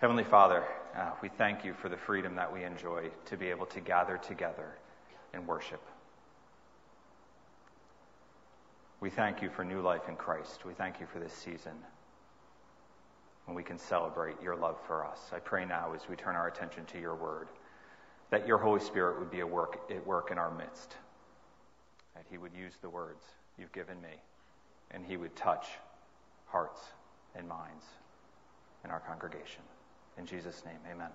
Heavenly Father, uh, we thank you for the freedom that we enjoy to be able to gather together and worship. We thank you for new life in Christ. We thank you for this season when we can celebrate your love for us. I pray now as we turn our attention to your word that your Holy Spirit would be at work, at work in our midst, that he would use the words you've given me, and he would touch hearts and minds in our congregation. In Jesus' name, amen.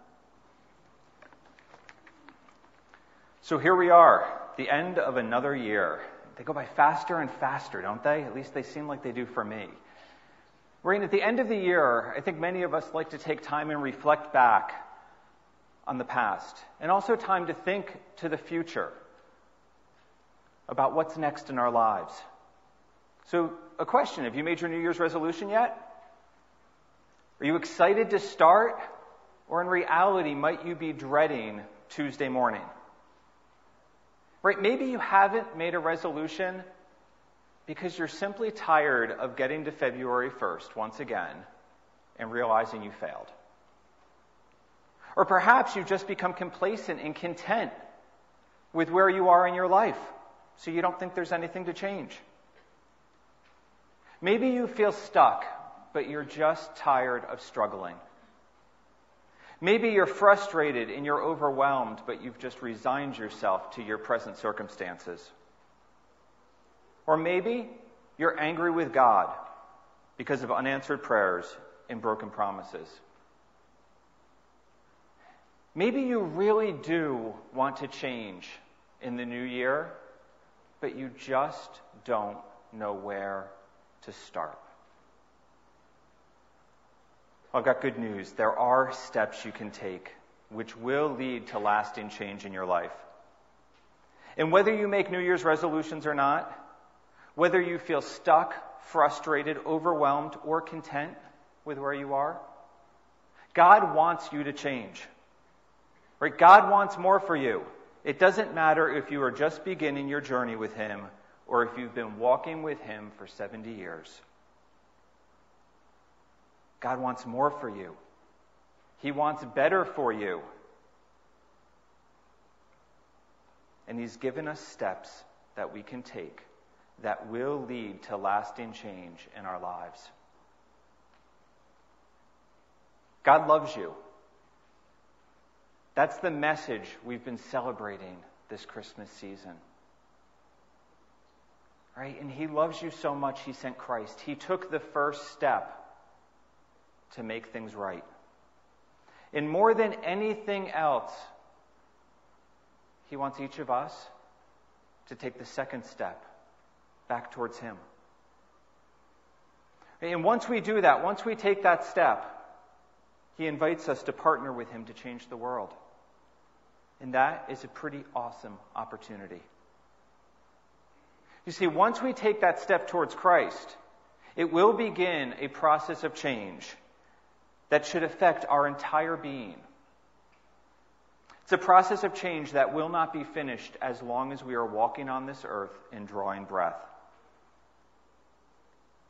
So here we are, the end of another year. They go by faster and faster, don't they? At least they seem like they do for me. Right at the end of the year, I think many of us like to take time and reflect back on the past, and also time to think to the future about what's next in our lives. So, a question Have you made your New Year's resolution yet? Are you excited to start? Or in reality, might you be dreading Tuesday morning? Right? Maybe you haven't made a resolution because you're simply tired of getting to February 1st once again and realizing you failed. Or perhaps you've just become complacent and content with where you are in your life, so you don't think there's anything to change. Maybe you feel stuck but you're just tired of struggling. Maybe you're frustrated and you're overwhelmed, but you've just resigned yourself to your present circumstances. Or maybe you're angry with God because of unanswered prayers and broken promises. Maybe you really do want to change in the new year, but you just don't know where to start. I've got good news. There are steps you can take which will lead to lasting change in your life. And whether you make New Year's resolutions or not, whether you feel stuck, frustrated, overwhelmed, or content with where you are, God wants you to change. Right? God wants more for you. It doesn't matter if you are just beginning your journey with Him or if you've been walking with Him for 70 years. God wants more for you. He wants better for you. And He's given us steps that we can take that will lead to lasting change in our lives. God loves you. That's the message we've been celebrating this Christmas season. Right? And He loves you so much, He sent Christ. He took the first step to make things right. And more than anything else, He wants each of us to take the second step back towards Him. And once we do that, once we take that step, He invites us to partner with Him to change the world. And that is a pretty awesome opportunity. You see, once we take that step towards Christ, it will begin a process of change that should affect our entire being. It's a process of change that will not be finished as long as we are walking on this earth and drawing breath.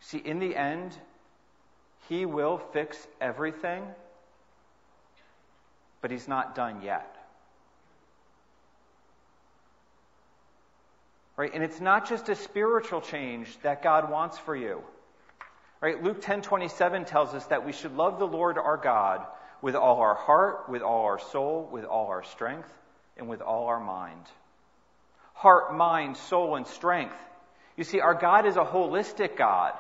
See, in the end, He will fix everything, but He's not done yet. Right? And it's not just a spiritual change that God wants for you. Right? Luke 10:27 tells us that we should love the Lord our God with all our heart, with all our soul, with all our strength, and with all our mind. Heart, mind, soul, and strength. You see, our God is a holistic God.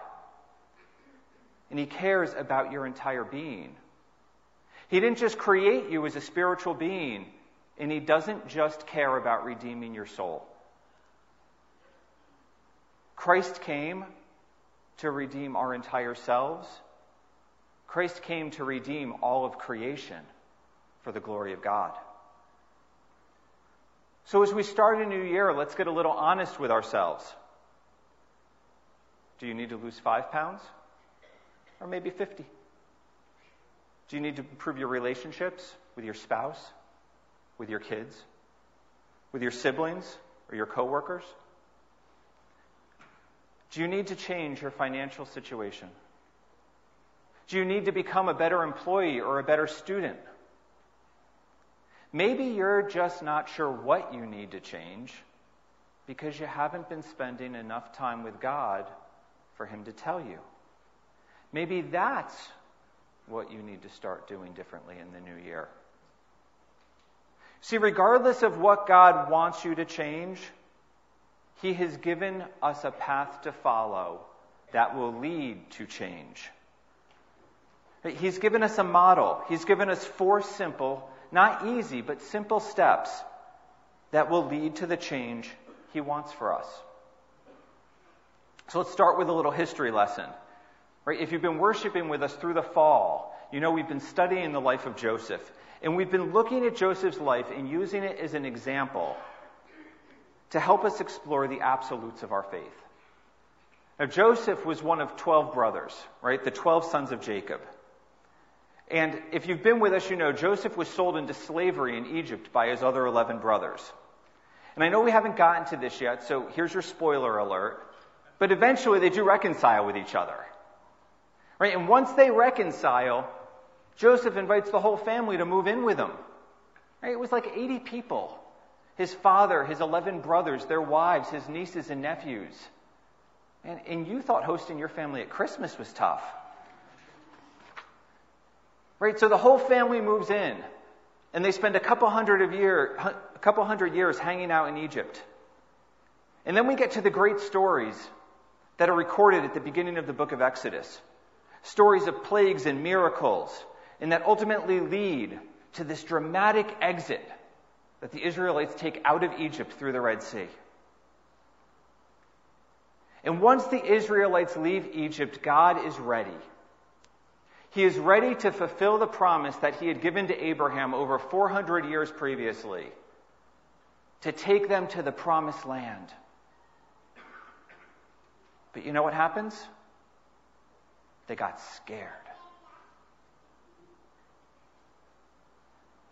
And He cares about your entire being. He didn't just create you as a spiritual being, and He doesn't just care about redeeming your soul. Christ came to redeem our entire selves. Christ came to redeem all of creation for the glory of God. So as we start a new year, let's get a little honest with ourselves. Do you need to lose five pounds? Or maybe 50? Do you need to improve your relationships with your spouse, with your kids, with your siblings, or your coworkers? Do you need to change your financial situation? Do you need to become a better employee or a better student? Maybe you're just not sure what you need to change because you haven't been spending enough time with God for Him to tell you. Maybe that's what you need to start doing differently in the new year. See, regardless of what God wants you to change, He has given us a path to follow that will lead to change. He's given us a model. He's given us four simple, not easy, but simple steps that will lead to the change He wants for us. So let's start with a little history lesson. Right? If you've been worshiping with us through the fall, you know we've been studying the life of Joseph. And we've been looking at Joseph's life and using it as an example to help us explore the absolutes of our faith. Now, Joseph was one of 12 brothers, right? The 12 sons of Jacob. And if you've been with us, you know Joseph was sold into slavery in Egypt by his other 11 brothers. And I know we haven't gotten to this yet, so here's your spoiler alert. But eventually they do reconcile with each other. Right? And once they reconcile, Joseph invites the whole family to move in with him. Right? It was like 80 people. His father, his 11 brothers, their wives, his nieces and nephews. And, and you thought hosting your family at Christmas was tough. Right? So the whole family moves in, and they spend a couple hundred of year, a couple hundred years hanging out in Egypt. And then we get to the great stories that are recorded at the beginning of the book of Exodus. Stories of plagues and miracles, and that ultimately lead to this dramatic exit that the Israelites take out of Egypt through the Red Sea. And once the Israelites leave Egypt, God is ready he is ready to fulfill the promise that he had given to Abraham over 400 years previously to take them to the promised land. But you know what happens? They got scared.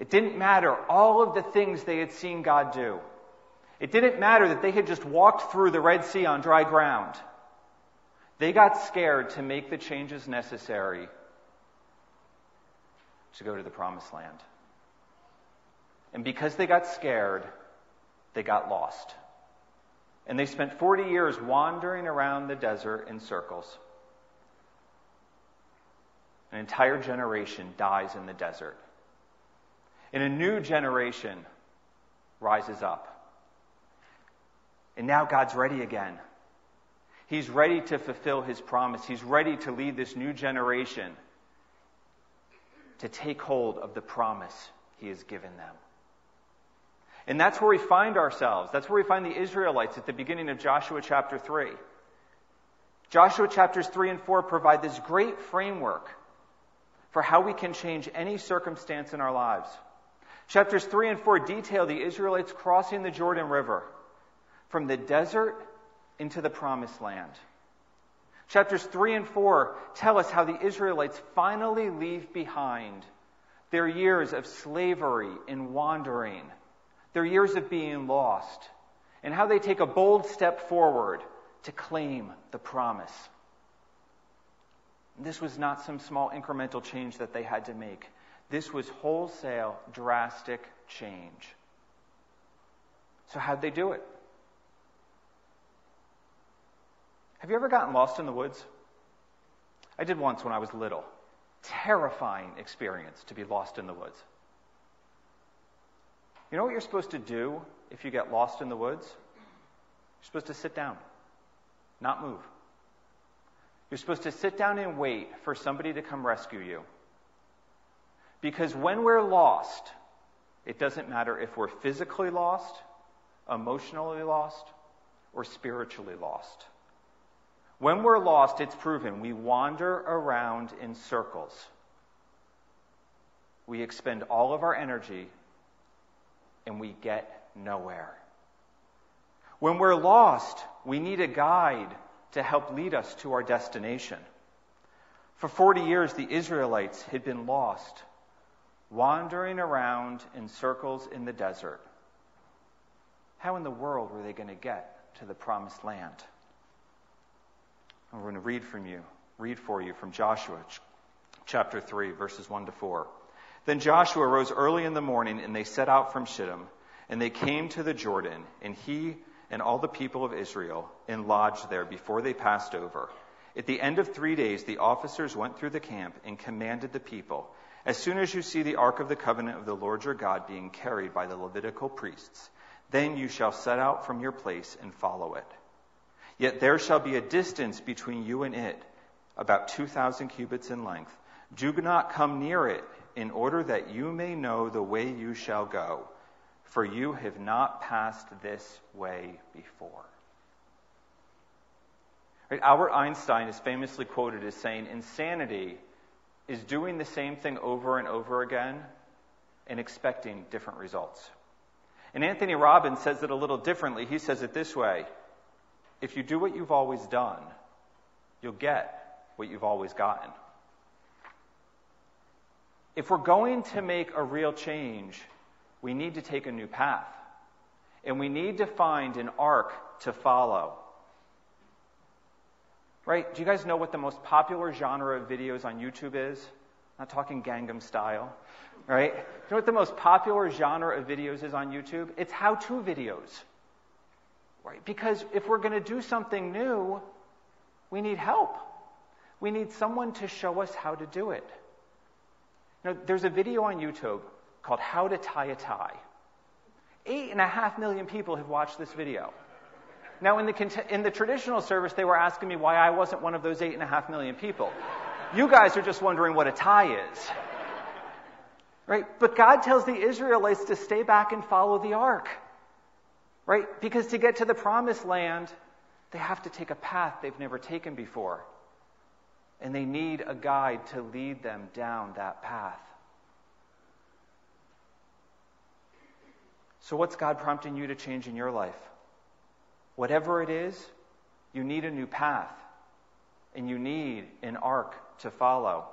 It didn't matter all of the things they had seen God do. It didn't matter that they had just walked through the Red Sea on dry ground. They got scared to make the changes necessary to go to the promised land. And because they got scared, they got lost. And they spent 40 years wandering around the desert in circles. An entire generation dies in the desert. And a new generation rises up. And now God's ready again. He's ready to fulfill his promise. He's ready to lead this new generation to take hold of the promise he has given them. And that's where we find ourselves. That's where we find the Israelites at the beginning of Joshua chapter 3. Joshua chapters 3 and 4 provide this great framework for how we can change any circumstance in our lives. Chapters 3 and 4 detail the Israelites crossing the Jordan River from the desert into the promised land. Chapters 3 and 4 tell us how the Israelites finally leave behind their years of slavery and wandering, their years of being lost, and how they take a bold step forward to claim the promise. This was not some small incremental change that they had to make. This was wholesale, drastic change. So, how'd they do it? Have you ever gotten lost in the woods? I did once when I was little. Terrifying experience to be lost in the woods. You know what you're supposed to do if you get lost in the woods? You're supposed to sit down, not move. You're supposed to sit down and wait for somebody to come rescue you. Because when we're lost, it doesn't matter if we're physically lost, emotionally lost, or spiritually lost. When we're lost, it's proven we wander around in circles. We expend all of our energy and we get nowhere. When we're lost, we need a guide to help lead us to our destination. For 40 years, the Israelites had been lost, wandering around in circles in the desert. How in the world were they going to get to the promised land? we're going to read from you, read for you from Joshua chapter 3, verses 1 to 4. Then Joshua rose early in the morning, and they set out from Shittim, and they came to the Jordan, and he and all the people of Israel, and lodged there before they passed over. At the end of three days, the officers went through the camp and commanded the people, As soon as you see the ark of the covenant of the Lord your God being carried by the Levitical priests, then you shall set out from your place and follow it. Yet there shall be a distance between you and it, about 2,000 cubits in length. Do not come near it, in order that you may know the way you shall go, for you have not passed this way before. Right? Albert Einstein is famously quoted as saying, Insanity is doing the same thing over and over again and expecting different results. And Anthony Robbins says it a little differently. He says it this way If you do what you've always done, you'll get what you've always gotten. If we're going to make a real change, we need to take a new path. And we need to find an ark to follow. Right? Do you guys know what the most popular genre of videos on YouTube is? I'm not talking Gangnam style. Right? Do You know what the most popular genre of videos is on YouTube? It's how to videos. Right? Because if we're going to do something new, we need help. We need someone to show us how to do it. You know, there's a video on YouTube called How to Tie a Tie. Eight and a half million people have watched this video. Now, in the, in the traditional service, they were asking me why I wasn't one of those eight and a half million people. You guys are just wondering what a tie is. Right? But God tells the Israelites to stay back and follow the ark. Right? Because to get to the promised land, they have to take a path they've never taken before. And they need a guide to lead them down that path. So, what's God prompting you to change in your life? Whatever it is, you need a new path, and you need an ark to follow.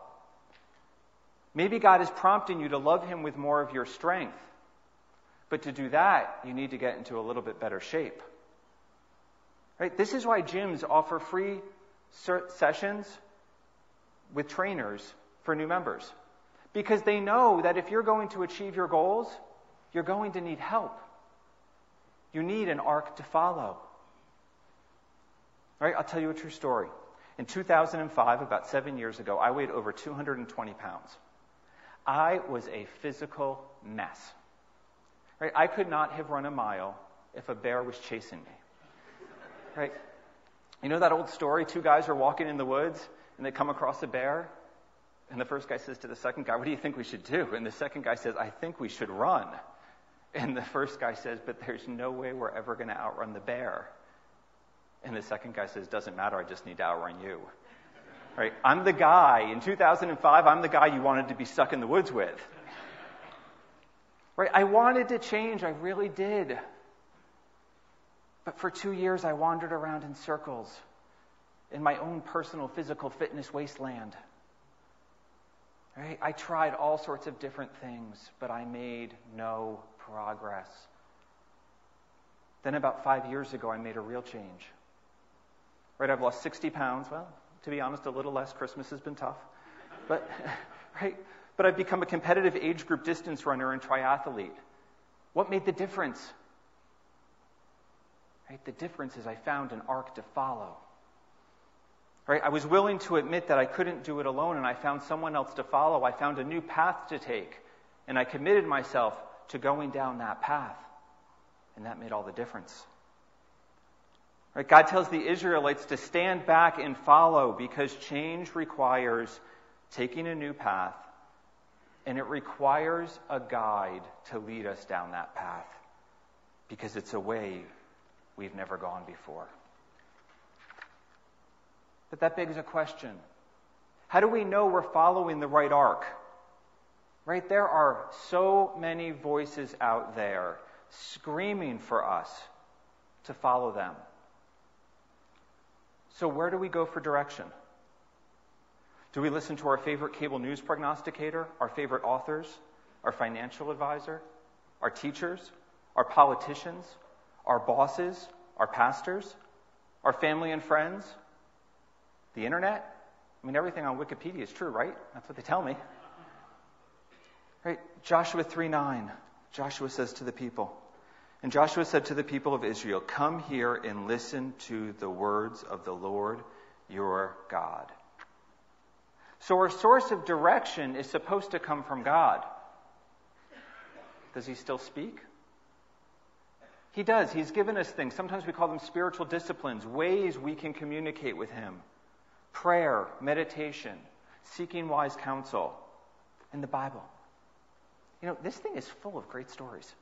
Maybe God is prompting you to love Him with more of your strength. But to do that, you need to get into a little bit better shape. Right? This is why gyms offer free sessions with trainers for new members. Because they know that if you're going to achieve your goals, you're going to need help. You need an ark to follow. Right? I'll tell you a true story. In 2005, about seven years ago, I weighed over 220 pounds. I was a physical mess. Right? I could not have run a mile if a bear was chasing me. Right? You know that old story? Two guys are walking in the woods and they come across a bear. And the first guy says to the second guy, What do you think we should do? And the second guy says, I think we should run. And the first guy says, But there's no way we're ever going to outrun the bear. And the second guy says, Doesn't matter, I just need to outrun you. Right? I'm the guy, in 2005, I'm the guy you wanted to be stuck in the woods with. Right? I wanted to change, I really did. But for two years, I wandered around in circles in my own personal physical fitness wasteland. Right? I tried all sorts of different things, but I made no progress. Then, about five years ago, I made a real change. Right? I've lost 60 pounds. Well, to be honest, a little less. Christmas has been tough. But, right? But I've become a competitive age group distance runner and triathlete. What made the difference? Right? The difference is I found an ark to follow. Right? I was willing to admit that I couldn't do it alone, and I found someone else to follow. I found a new path to take, and I committed myself to going down that path. And that made all the difference. Right? God tells the Israelites to stand back and follow because change requires taking a new path and it requires a guide to lead us down that path because it's a way we've never gone before. But that begs a question. How do we know we're following the right ark? Right? There are so many voices out there screaming for us to follow them. So, where do we go for direction? Do we listen to our favorite cable news prognosticator, our favorite authors, our financial advisor, our teachers, our politicians, our bosses, our pastors, our family and friends, the internet, I mean, everything on Wikipedia is true, right? That's what they tell me. Right? Joshua 3 9. Joshua says to the people, and Joshua said to the people of Israel, Come here and listen to the words of the Lord your God. So our source of direction is supposed to come from God. Does he still speak? He does. He's given us things. Sometimes we call them spiritual disciplines, ways we can communicate with him. Prayer, meditation, seeking wise counsel, and the Bible. You know, this thing is full of great stories.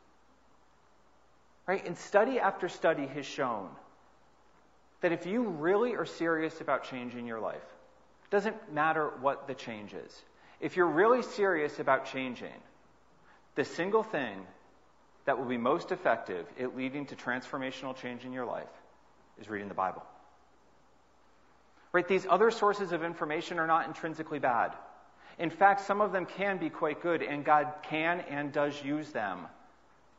Right? And study after study has shown that if you really are serious about changing your life, doesn't matter what the change is. If you're really serious about changing, the single thing that will be most effective at leading to transformational change in your life is reading the Bible. Right? These other sources of information are not intrinsically bad. In fact, some of them can be quite good, and God can and does use them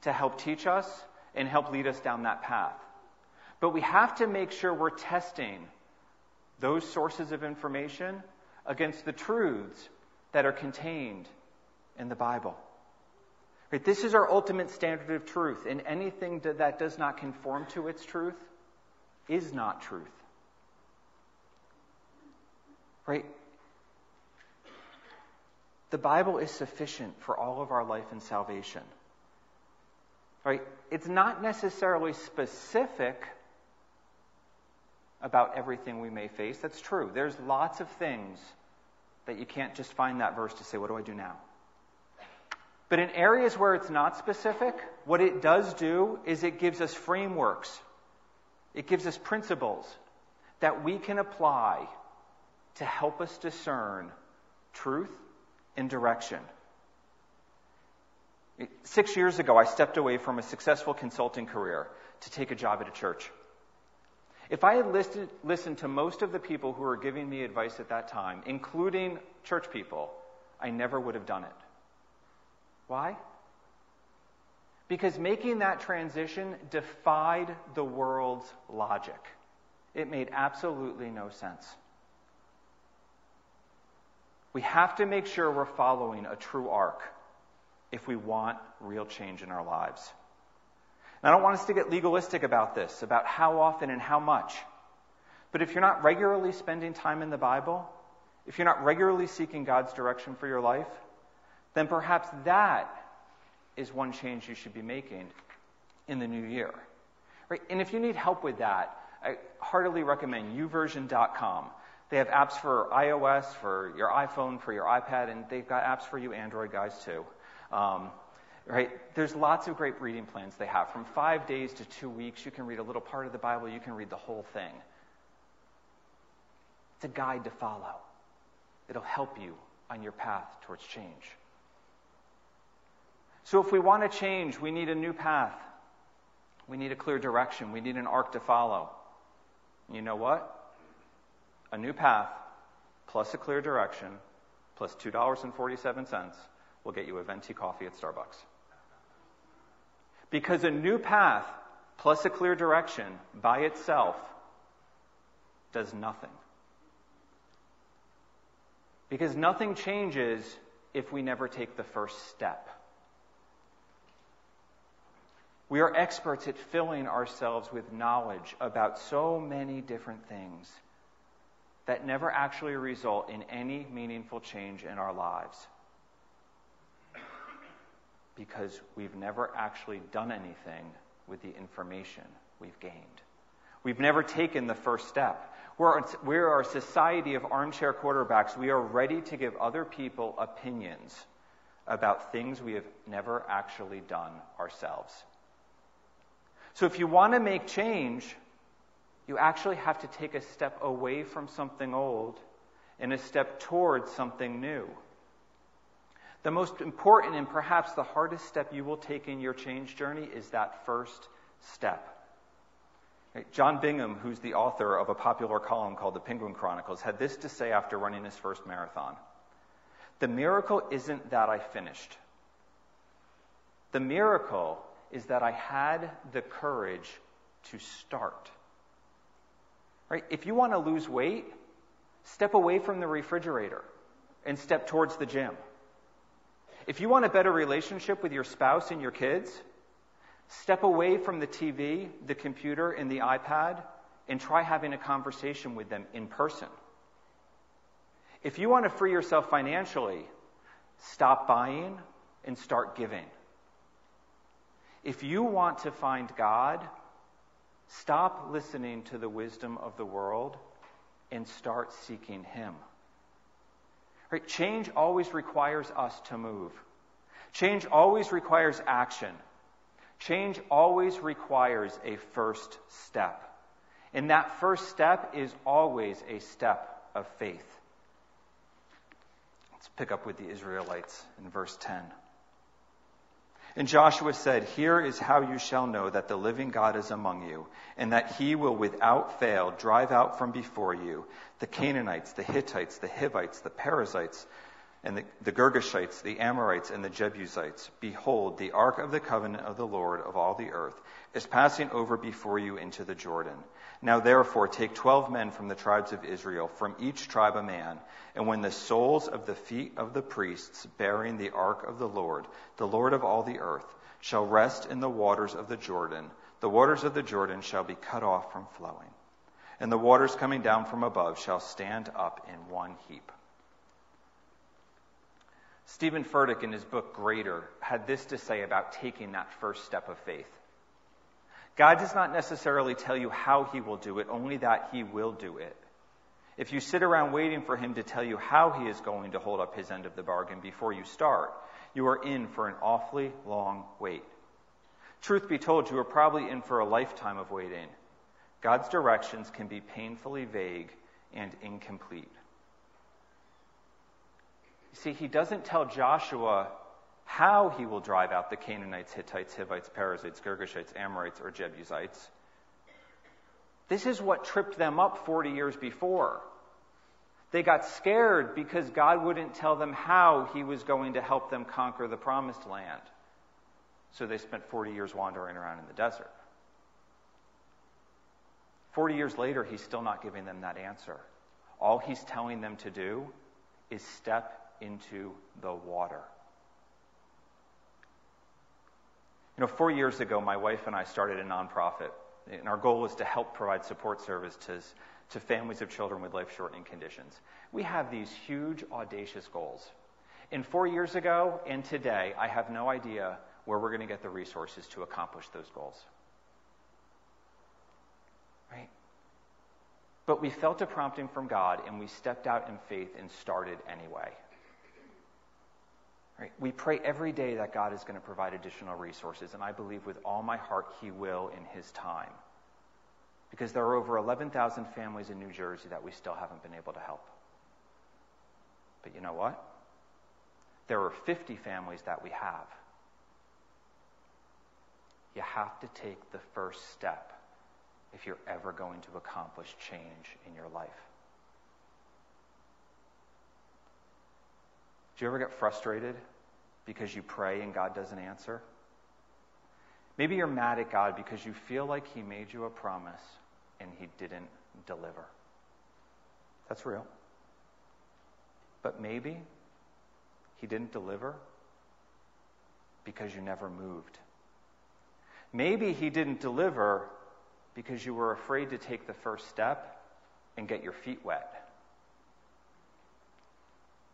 to help teach us and help lead us down that path. But we have to make sure we're testing those sources of information against the truths that are contained in the Bible. Right? This is our ultimate standard of truth, and anything that does not conform to its truth is not truth. Right? The Bible is sufficient for all of our life and salvation. Right? It's not necessarily specific about everything we may face. That's true. There's lots of things that you can't just find that verse to say, what do I do now? But in areas where it's not specific, what it does do is it gives us frameworks. It gives us principles that we can apply to help us discern truth and direction. Six years ago, I stepped away from a successful consulting career to take a job at a church. If I had listed, listened to most of the people who were giving me advice at that time, including church people, I never would have done it. Why? Because making that transition defied the world's logic. It made absolutely no sense. We have to make sure we're following a true ark if we want real change in our lives. And I don't want us to get legalistic about this, about how often and how much. But if you're not regularly spending time in the Bible, if you're not regularly seeking God's direction for your life, then perhaps that is one change you should be making in the new year. Right? And if you need help with that, I heartily recommend youversion.com. They have apps for iOS, for your iPhone, for your iPad, and they've got apps for you Android guys too. Um, right? There's lots of great reading plans they have. From five days to two weeks, you can read a little part of the Bible, you can read the whole thing. It's a guide to follow. It'll help you on your path towards change. So, if we want to change, we need a new path. We need a clear direction. We need an ark to follow. You know what? A new path plus a clear direction plus $2.47 will get you a venti coffee at Starbucks. Because a new path plus a clear direction by itself does nothing. Because nothing changes if we never take the first step. We are experts at filling ourselves with knowledge about so many different things that never actually result in any meaningful change in our lives because we've never actually done anything with the information we've gained. We've never taken the first step. We're, we're a society of armchair quarterbacks. We are ready to give other people opinions about things we have never actually done ourselves. So if you want to make change, you actually have to take a step away from something old and a step towards something new. The most important and perhaps the hardest step you will take in your change journey is that first step. John Bingham, who's the author of a popular column called The Penguin Chronicles, had this to say after running his first marathon The miracle isn't that I finished. The miracle is that I had the courage to start. Right? If you want to lose weight, step away from the refrigerator and step towards the gym. If you want a better relationship with your spouse and your kids, step away from the TV, the computer, and the iPad and try having a conversation with them in person. If you want to free yourself financially, stop buying and start giving. If you want to find God, stop listening to the wisdom of the world and start seeking Him. Right? Change always requires us to move. Change always requires action. Change always requires a first step. And that first step is always a step of faith. Let's pick up with the Israelites in verse 10. And Joshua said, Here is how you shall know that the living God is among you, and that he will without fail drive out from before you the Canaanites, the Hittites, the Hivites, the Perizzites, and the, the Girgashites, the Amorites, and the Jebusites. Behold, the ark of the covenant of the Lord of all the earth is passing over before you into the Jordan. Now therefore take twelve men from the tribes of Israel, from each tribe a man, and when the soles of the feet of the priests bearing the ark of the Lord, the Lord of all the earth, shall rest in the waters of the Jordan, the waters of the Jordan shall be cut off from flowing, and the waters coming down from above shall stand up in one heap. Steven Furtick, in his book Greater, had this to say about taking that first step of faith. God does not necessarily tell you how he will do it, only that he will do it. If you sit around waiting for him to tell you how he is going to hold up his end of the bargain before you start, you are in for an awfully long wait. Truth be told, you are probably in for a lifetime of waiting. God's directions can be painfully vague and incomplete. You see, he doesn't tell Joshua how he will drive out the Canaanites, Hittites, Hivites, Perizzites, Girgashites, Amorites, or Jebusites. This is what tripped them up 40 years before. They got scared because God wouldn't tell them how he was going to help them conquer the promised land. So they spent 40 years wandering around in the desert. 40 years later, he's still not giving them that answer. All he's telling them to do is step into the water. You know, four years ago, my wife and I started a nonprofit, and our goal was to help provide support services to families of children with life shortening conditions. We have these huge, audacious goals. And four years ago and today, I have no idea where we're going to get the resources to accomplish those goals. Right? But we felt a prompting from God, and we stepped out in faith and started anyway. Right? We pray every day that God is going to provide additional resources, and I believe with all my heart He will in His time. Because there are over 11,000 families in New Jersey that we still haven't been able to help. But you know what? There are 50 families that we have. You have to take the first step if you're ever going to accomplish change in your life. Do you ever get frustrated because you pray and God doesn't answer? Maybe you're mad at God because you feel like He made you a promise and He didn't deliver. That's real. But maybe He didn't deliver because you never moved. Maybe He didn't deliver because you were afraid to take the first step and get your feet wet.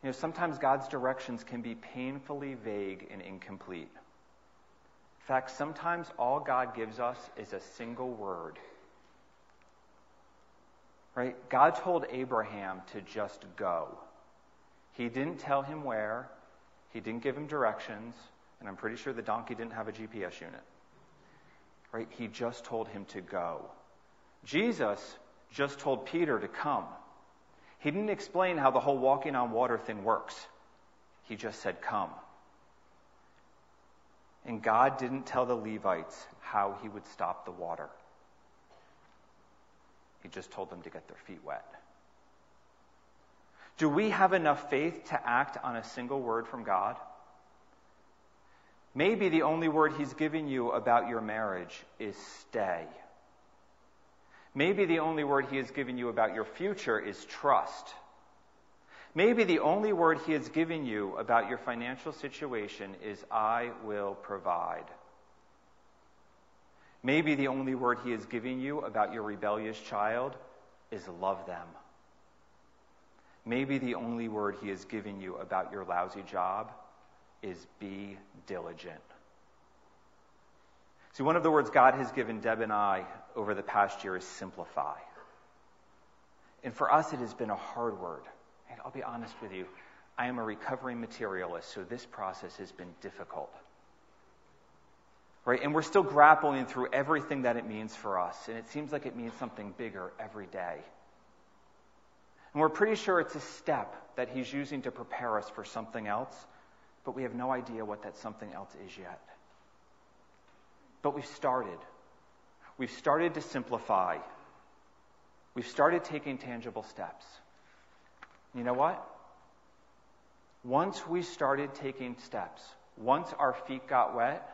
You know, sometimes God's directions can be painfully vague and incomplete. In fact, sometimes all God gives us is a single word. Right? God told Abraham to just go. He didn't tell him where, he didn't give him directions, and I'm pretty sure the donkey didn't have a GPS unit. Right? He just told him to go. Jesus just told Peter to come. He didn't explain how the whole walking on water thing works. He just said, Come. And God didn't tell the Levites how he would stop the water. He just told them to get their feet wet. Do we have enough faith to act on a single word from God? Maybe the only word He's given you about your marriage is stay. Maybe the only word he has given you about your future is trust. Maybe the only word he has given you about your financial situation is, I will provide. Maybe the only word he has given you about your rebellious child is, love them. Maybe the only word he has given you about your lousy job is, be diligent. See, one of the words God has given Deb and I over the past year is simplify. And for us, it has been a hard word. And I'll be honest with you, I am a recovering materialist, so this process has been difficult. Right? And we're still grappling through everything that it means for us. And it seems like it means something bigger every day. And we're pretty sure it's a step that he's using to prepare us for something else, but we have no idea what that something else is yet. But we've started. We've started to simplify. We've started taking tangible steps. You know what? Once we started taking steps, once our feet got wet,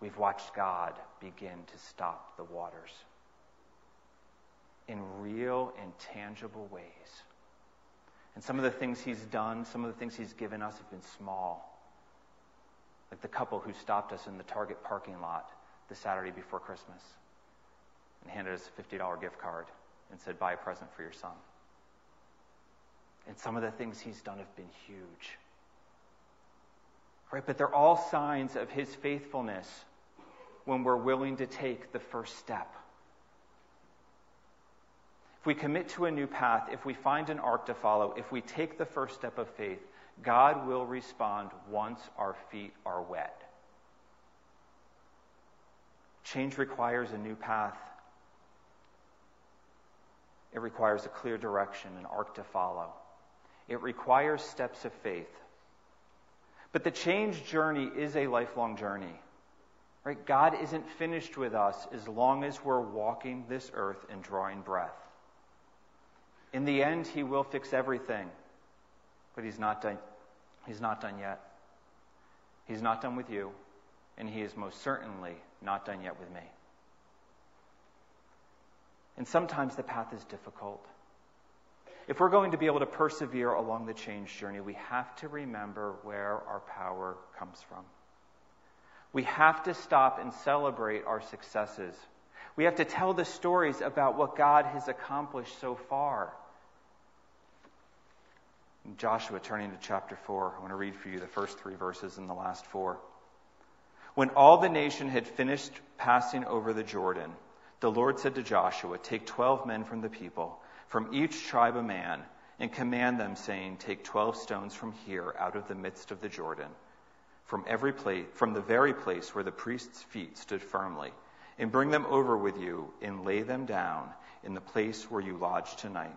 we've watched God begin to stop the waters in real and tangible ways. And some of the things He's done, some of the things He's given us have been small like the couple who stopped us in the Target parking lot the Saturday before Christmas and handed us a $50 gift card and said, Buy a present for your son. And some of the things he's done have been huge. Right? But they're all signs of his faithfulness when we're willing to take the first step. If we commit to a new path, if we find an ark to follow, if we take the first step of faith, God will respond once our feet are wet. Change requires a new path. It requires a clear direction, an ark to follow. It requires steps of faith. But the change journey is a lifelong journey. Right? God isn't finished with us as long as we're walking this earth and drawing breath. In the end, He will fix everything, but He's not done He's not done yet. He's not done with you, and He is most certainly not done yet with me. And sometimes the path is difficult. If we're going to be able to persevere along the change journey, we have to remember where our power comes from. We have to stop and celebrate our successes. We have to tell the stories about what God has accomplished so far. Joshua, turning to chapter 4, I want to read for you the first three verses and the last four. When all the nation had finished passing over the Jordan, the Lord said to Joshua, Take twelve men from the people, from each tribe a man, and command them, saying, Take twelve stones from here, out of the midst of the Jordan, from every place, from the very place where the priest's feet stood firmly, and bring them over with you, and lay them down in the place where you lodge tonight.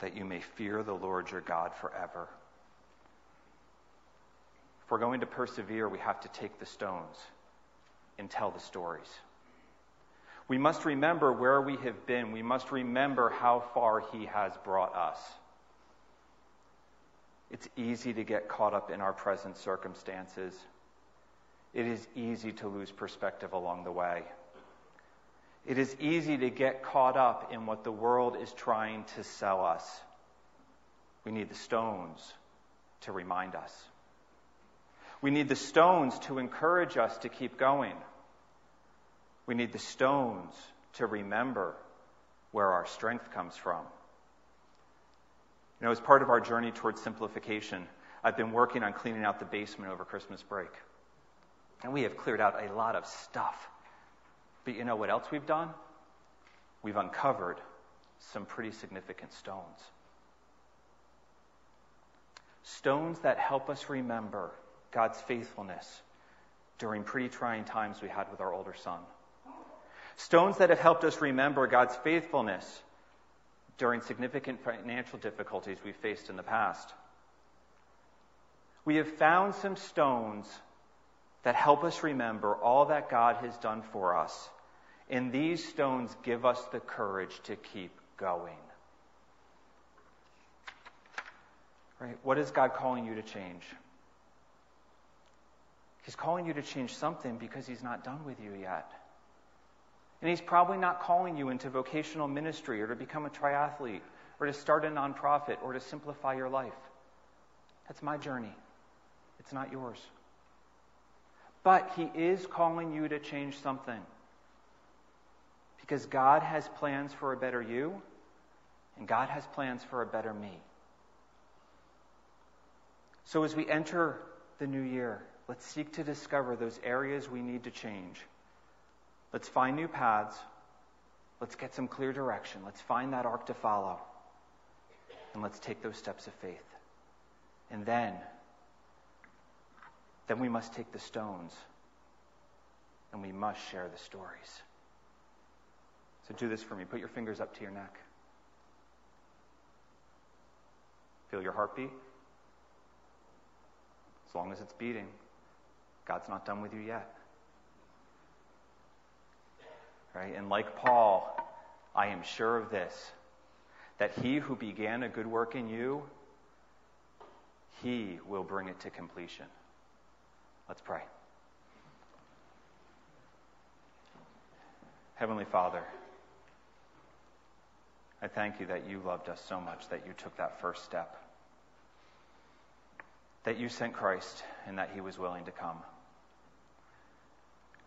that you may fear the Lord your God forever. If we're going to persevere, we have to take the stones and tell the stories. We must remember where we have been. We must remember how far He has brought us. It's easy to get caught up in our present circumstances. It is easy to lose perspective along the way. It is easy to get caught up in what the world is trying to sell us. We need the stones to remind us. We need the stones to encourage us to keep going. We need the stones to remember where our strength comes from. You know, as part of our journey towards simplification, I've been working on cleaning out the basement over Christmas break. And we have cleared out a lot of stuff. But you know what else we've done? We've uncovered some pretty significant stones. Stones that help us remember God's faithfulness during pretty trying times we had with our older son. Stones that have helped us remember God's faithfulness during significant financial difficulties we faced in the past. We have found some stones that help us remember all that God has done for us. And these stones give us the courage to keep going. Right? What is God calling you to change? He's calling you to change something because He's not done with you yet. And He's probably not calling you into vocational ministry or to become a triathlete or to start a nonprofit or to simplify your life. That's my journey. It's not yours. But He is calling you to change something. Because God has plans for a better you, and God has plans for a better me. So as we enter the new year, let's seek to discover those areas we need to change. Let's find new paths. Let's get some clear direction. Let's find that ark to follow. And let's take those steps of faith. And then, then we must take the stones and we must share the stories. So do this for me. Put your fingers up to your neck. Feel your heartbeat. As long as it's beating, God's not done with you yet. Right? And like Paul, I am sure of this that he who began a good work in you, he will bring it to completion. Let's pray. Heavenly Father, I thank you that you loved us so much that you took that first step that you sent Christ and that he was willing to come.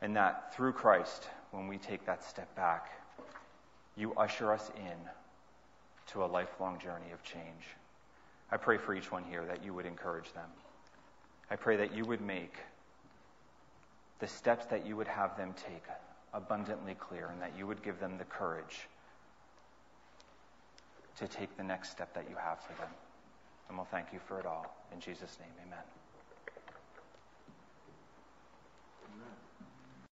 And that through Christ, when we take that step back, you usher us in to a lifelong journey of change. I pray for each one here that you would encourage them. I pray that you would make the steps that you would have them take abundantly clear and that you would give them the courage to take the next step that you have for them. And we'll thank you for it all. In Jesus' name, amen.